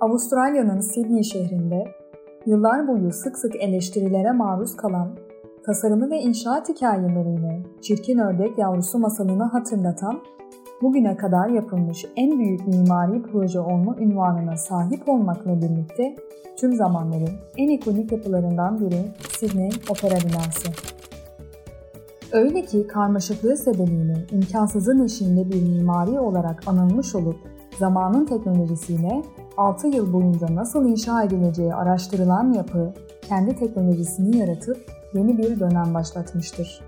Avustralya'nın Sydney şehrinde yıllar boyu sık sık eleştirilere maruz kalan, tasarımı ve inşaat hikayeleriyle çirkin ördek yavrusu masalını hatırlatan, bugüne kadar yapılmış en büyük mimari proje olma ünvanına sahip olmakla birlikte tüm zamanların en ikonik yapılarından biri Sydney Opera Binası. Öyle ki karmaşıklığı sebebiyle imkansızın eşiğinde bir mimari olarak anılmış olup zamanın teknolojisiyle 6 yıl boyunca nasıl inşa edileceği araştırılan yapı kendi teknolojisini yaratıp yeni bir dönem başlatmıştır.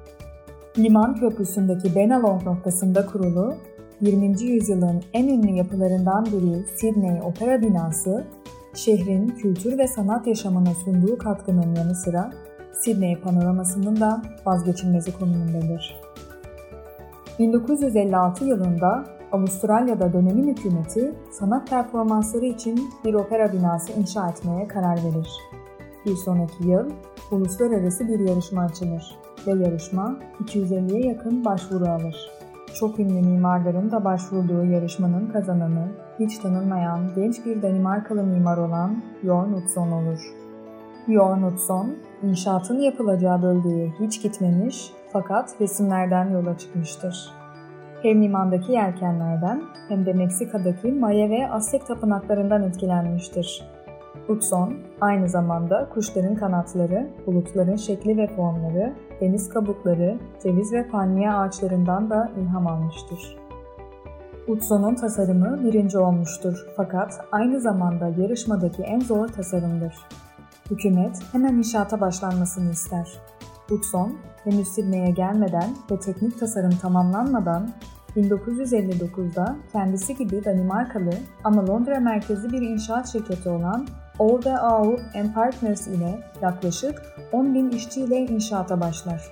Liman Köprüsü'ndeki Benalong noktasında kurulu 20. yüzyılın en ünlü yapılarından biri Sydney Opera Binası, şehrin kültür ve sanat yaşamına sunduğu katkının yanı sıra Sydney panoramasının da vazgeçilmezi konumundadır. 1956 yılında Avustralya'da dönemin hükümeti sanat performansları için bir opera binası inşa etmeye karar verir. Bir sonraki yıl uluslararası bir yarışma açılır ve yarışma 250'ye yakın başvuru alır. Çok ünlü mimarların da başvurduğu yarışmanın kazananı hiç tanınmayan genç bir Danimarkalı mimar olan Jorn Utzon olur. Jorn Utzon, inşaatın yapılacağı bölgeye hiç gitmemiş fakat resimlerden yola çıkmıştır. Hem limandaki yelkenlerden hem de Meksika'daki Maya ve Aztek tapınaklarından etkilenmiştir. Utzon, aynı zamanda kuşların kanatları, bulutların şekli ve formları, deniz kabukları, ceviz ve palmiye ağaçlarından da ilham almıştır. Utzon'un tasarımı birinci olmuştur fakat aynı zamanda yarışmadaki en zor tasarımdır. Hükümet hemen inşaata başlanmasını ister. Utzon, henüz Sydney'e gelmeden ve teknik tasarım tamamlanmadan 1959'da kendisi gibi Danimarkalı ama Londra merkezli bir inşaat şirketi olan Olde Aub Partners ile yaklaşık 10 bin işçiyle inşaata başlar.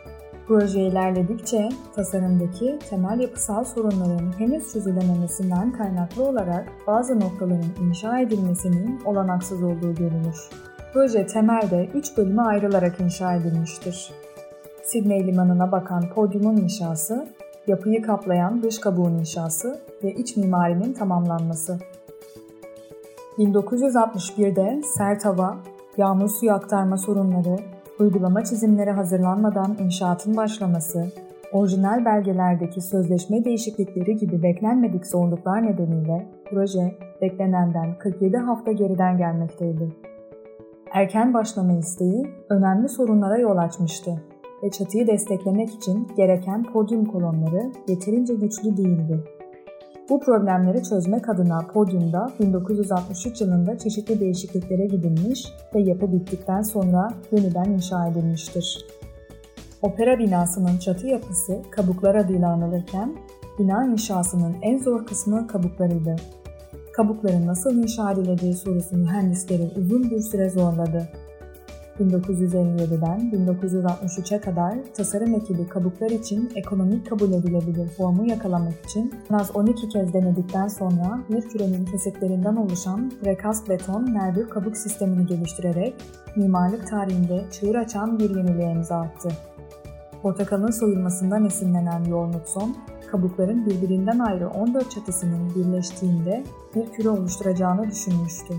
Proje ilerledikçe tasarımdaki temel yapısal sorunların henüz çözülememesinden kaynaklı olarak bazı noktaların inşa edilmesinin olanaksız olduğu görülür. Proje temelde 3 bölüme ayrılarak inşa edilmiştir. Sydney limanına bakan podyumun inşası, yapıyı kaplayan dış kabuğun inşası ve iç mimarinin tamamlanması. 1961'de sert hava, yağmur suyu aktarma sorunları, uygulama çizimleri hazırlanmadan inşaatın başlaması, orijinal belgelerdeki sözleşme değişiklikleri gibi beklenmedik zorluklar nedeniyle proje beklenenden 47 hafta geriden gelmekteydi. Erken başlama isteği önemli sorunlara yol açmıştı ve çatıyı desteklemek için gereken podyum kolonları yeterince güçlü değildi. Bu problemleri çözmek adına podyumda 1963 yılında çeşitli değişikliklere gidilmiş ve yapı bittikten sonra yeniden inşa edilmiştir. Opera binasının çatı yapısı kabuklar adıyla anılırken, bina inşasının en zor kısmı kabuklarıydı. Kabukların nasıl inşa edileceği sorusu mühendisleri uzun bir süre zorladı 1957'den 1963'e kadar tasarım ekibi kabuklar için ekonomik kabul edilebilir formu yakalamak için en az 12 kez denedikten sonra bir kürenin kesitlerinden oluşan prekast beton nervür kabuk sistemini geliştirerek mimarlık tarihinde çığır açan bir yeniliğe imza attı. Portakalın soyulmasından esinlenen Jornutson, kabukların birbirinden ayrı 14 çatısının birleştiğinde bir küre oluşturacağını düşünmüştü.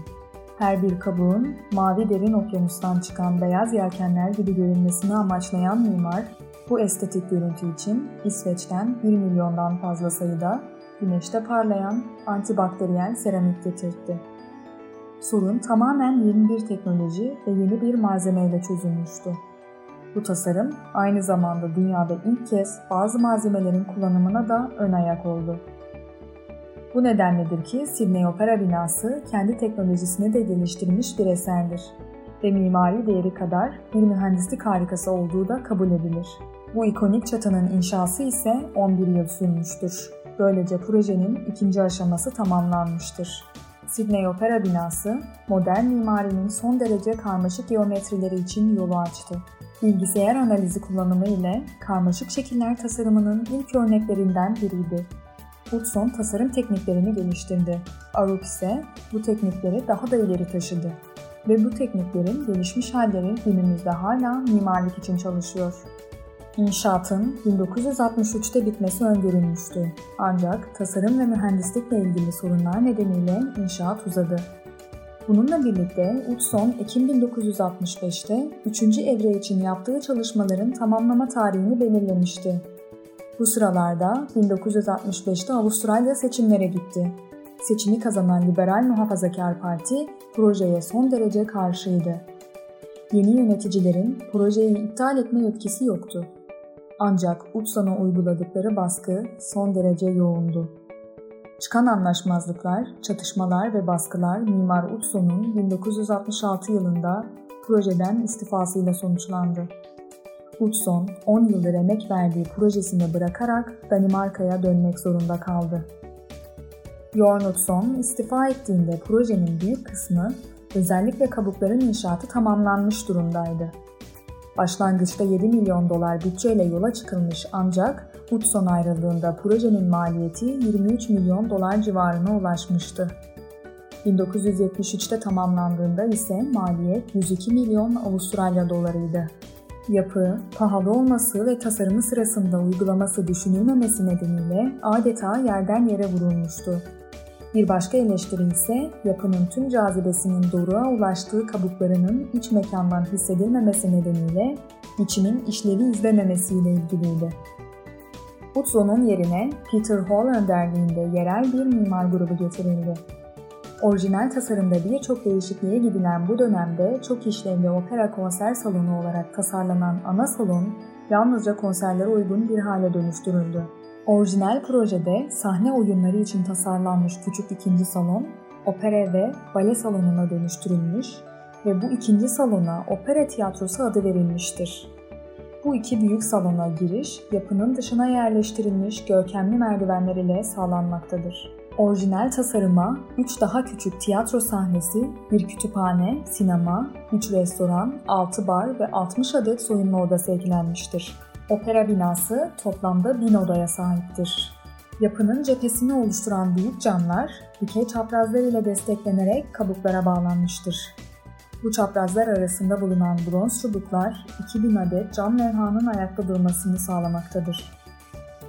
Her bir kabuğun mavi derin okyanustan çıkan beyaz yelkenler gibi görünmesini amaçlayan mimar, bu estetik görüntü için İsveç'ten 1 milyondan fazla sayıda güneşte parlayan antibakteriyel seramik getirtti. Sorun tamamen yeni bir teknoloji ve yeni bir malzemeyle çözülmüştü. Bu tasarım aynı zamanda dünyada ilk kez bazı malzemelerin kullanımına da ön ayak oldu. Bu nedenledir ki Sydney Opera binası kendi teknolojisini de geliştirmiş bir eserdir ve mimari değeri kadar bir mühendislik harikası olduğu da kabul edilir. Bu ikonik çatının inşası ise 11 yıl sürmüştür. Böylece projenin ikinci aşaması tamamlanmıştır. Sydney Opera binası, modern mimarinin son derece karmaşık geometrileri için yolu açtı. Bilgisayar analizi kullanımı ile karmaşık şekiller tasarımının ilk örneklerinden biriydi Hudson tasarım tekniklerini geliştirdi. Arup ise bu teknikleri daha da ileri taşıdı ve bu tekniklerin gelişmiş halleri günümüzde hala mimarlık için çalışıyor. İnşaatın 1963'te bitmesi öngörülmüştü. Ancak tasarım ve mühendislikle ilgili sorunlar nedeniyle inşaat uzadı. Bununla birlikte Utzon Ekim 1965'te 3. evre için yaptığı çalışmaların tamamlama tarihini belirlemişti. Bu sıralarda 1965'te Avustralya seçimlere gitti. Seçimi kazanan Liberal Muhafazakar Parti projeye son derece karşıydı. Yeni yöneticilerin projeyi iptal etme yetkisi yoktu. Ancak Utson'a uyguladıkları baskı son derece yoğundu. Çıkan anlaşmazlıklar, çatışmalar ve baskılar Mimar Utson'un 1966 yılında projeden istifasıyla sonuçlandı. Utzon 10 yıldır emek verdiği projesini bırakarak Danimarka'ya dönmek zorunda kaldı. Jorn Utzon istifa ettiğinde projenin büyük kısmı özellikle kabukların inşaatı tamamlanmış durumdaydı. Başlangıçta 7 milyon dolar bütçeyle yola çıkılmış ancak Hudson ayrıldığında projenin maliyeti 23 milyon dolar civarına ulaşmıştı. 1973'te tamamlandığında ise maliyet 102 milyon Avustralya dolarıydı. Yapı, pahalı olması ve tasarımı sırasında uygulaması düşünülmemesi nedeniyle adeta yerden yere vurulmuştu. Bir başka eleştiri ise yapının tüm cazibesinin doruğa ulaştığı kabuklarının iç mekandan hissedilmemesi nedeniyle biçimin işlevi izlememesiyle ilgiliydi. Hudson'un yerine Peter Hall önderliğinde yerel bir mimar grubu getirildi. Orijinal tasarımda birçok değişikliğe gidilen bu dönemde çok işlevli opera konser salonu olarak tasarlanan ana salon yalnızca konserlere uygun bir hale dönüştürüldü. Orijinal projede sahne oyunları için tasarlanmış küçük ikinci salon, opera ve bale salonuna dönüştürülmüş ve bu ikinci salona opera tiyatrosu adı verilmiştir. Bu iki büyük salona giriş, yapının dışına yerleştirilmiş görkemli merdivenler ile sağlanmaktadır. Orijinal tasarıma 3 daha küçük tiyatro sahnesi, bir kütüphane, sinema, 3 restoran, 6 bar ve 60 adet soyunma odası eklenmiştir. Opera binası toplamda 1000 odaya sahiptir. Yapının cephesini oluşturan büyük camlar dikey çaprazlar ile desteklenerek kabuklara bağlanmıştır. Bu çaprazlar arasında bulunan bronz çubuklar 2000 adet cam levhanın ayakta durmasını sağlamaktadır.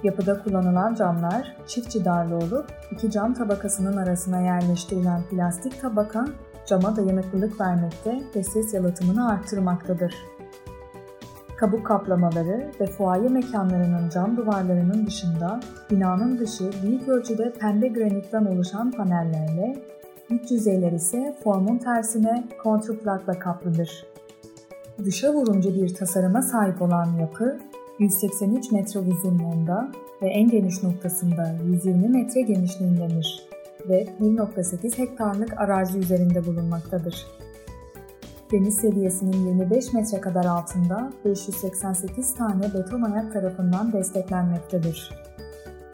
Yapıda kullanılan camlar çift cidarlı olup iki cam tabakasının arasına yerleştirilen plastik tabaka cama dayanıklılık vermekte ve ses yalıtımını arttırmaktadır. Kabuk kaplamaları ve fuaye mekanlarının cam duvarlarının dışında binanın dışı büyük ölçüde pembe granitten oluşan panellerle İç yüzeyler ise formun tersine kontrplakla kaplıdır. Dışa vurunca bir tasarıma sahip olan yapı 183 metre uzunluğunda ve en geniş noktasında 120 metre genişliğindedir ve 1.8 hektarlık arazi üzerinde bulunmaktadır. Deniz seviyesinin 25 metre kadar altında 588 tane beton ayak tarafından desteklenmektedir.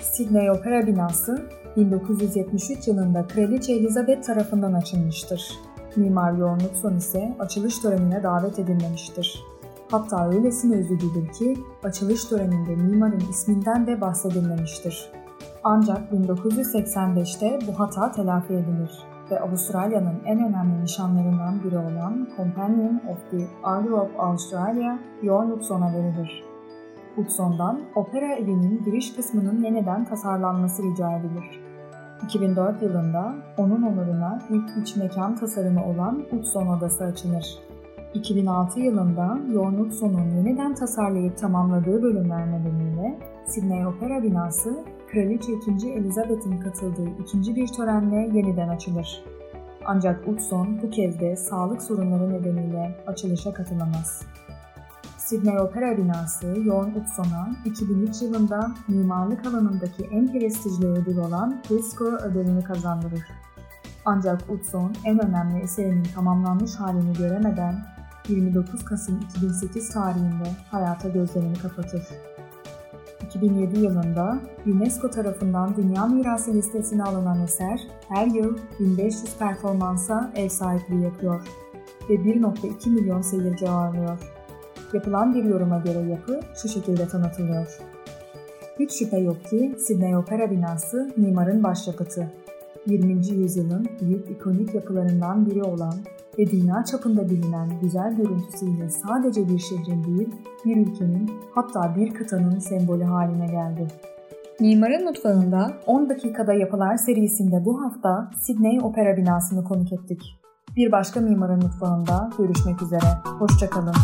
Sydney Opera binası 1973 yılında Kraliçe Elizabeth tarafından açılmıştır. Mimar Jorn Utzon ise açılış törenine davet edilmemiştir. Hatta öylesine üzücüdür ki açılış töreninde mimarın isminden de bahsedilmemiştir. Ancak 1985'te bu hata telafi edilir ve Avustralya'nın en önemli nişanlarından biri olan Companion of the Order of Australia Jorn Utzon'a verilir. Utzon'dan opera evinin giriş kısmının yeniden tasarlanması rica edilir. 2004 yılında onun onuruna ilk iç mekan tasarımı olan Utzon Odası açılır. 2006 yılında Jorn Utzon'un yeniden tasarlayıp tamamladığı bölümler nedeniyle Sydney Opera binası Kraliçe 2. Elizabeth'in katıldığı ikinci bir törenle yeniden açılır. Ancak Utzon bu kez de sağlık sorunları nedeniyle açılışa katılamaz. Sydney Opera binası Jorn Utzon'a 2003 yılında mimarlık alanındaki en prestijli ödül olan Pritzker ödülünü kazandırır. Ancak Utzon en önemli eserinin tamamlanmış halini göremeden 29 Kasım 2008 tarihinde hayata gözlerini kapatır. 2007 yılında UNESCO tarafından Dünya Mirası listesine alınan eser her yıl 1500 performansa ev sahipliği yapıyor ve 1.2 milyon seyirci ağırlıyor. Yapılan bir yoruma göre yapı şu şekilde tanıtılıyor. Hiç şüphe yok ki Sydney Opera binası mimarın başyapıtı. 20. yüzyılın büyük ikonik yapılarından biri olan ve dünya çapında bilinen güzel görüntüsüyle sadece bir şehrin değil, bir ülkenin hatta bir kıtanın sembolü haline geldi. Mimarın Mutfağı'nda 10 dakikada yapılar serisinde bu hafta Sydney Opera binasını konuk ettik. Bir başka mimarın mutfağında görüşmek üzere. Hoşçakalın.